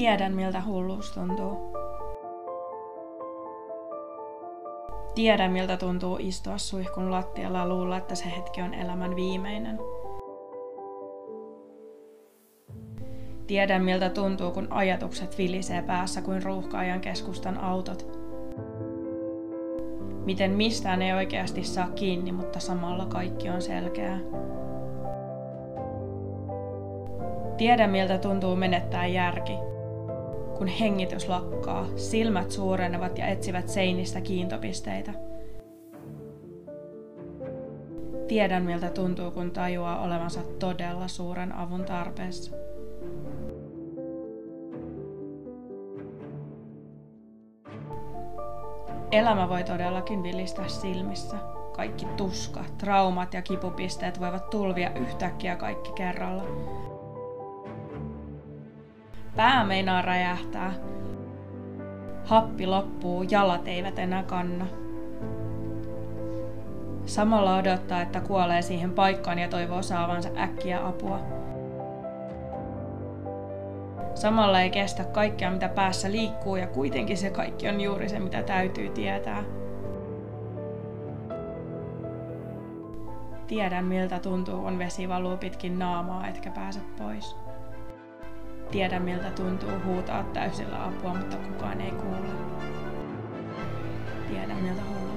Tiedän, miltä hulluus tuntuu. Tiedän, miltä tuntuu istua suihkun lattialla luulla, että se hetki on elämän viimeinen. Tiedän, miltä tuntuu, kun ajatukset vilisee päässä kuin ruuhkaajan keskustan autot. Miten mistään ei oikeasti saa kiinni, mutta samalla kaikki on selkeää. Tiedän, miltä tuntuu menettää järki, kun hengitys lakkaa, silmät suurenevat ja etsivät seinistä kiintopisteitä. Tiedän, miltä tuntuu, kun tajuaa olevansa todella suuren avun tarpeessa. Elämä voi todellakin vilistää silmissä. Kaikki tuska, traumat ja kipupisteet voivat tulvia yhtäkkiä kaikki kerralla. Pää meinaa räjähtää. Happi loppuu, jalat eivät enää kanna. Samalla odottaa, että kuolee siihen paikkaan ja toivoo saavansa äkkiä apua. Samalla ei kestä kaikkea, mitä päässä liikkuu, ja kuitenkin se kaikki on juuri se, mitä täytyy tietää. Tiedän, miltä tuntuu, kun vesi valuu pitkin naamaa, etkä pääse pois. Tiedän, miltä tuntuu huutaa täysillä apua, mutta kukaan ei kuule. Tiedän, miltä tuntuu.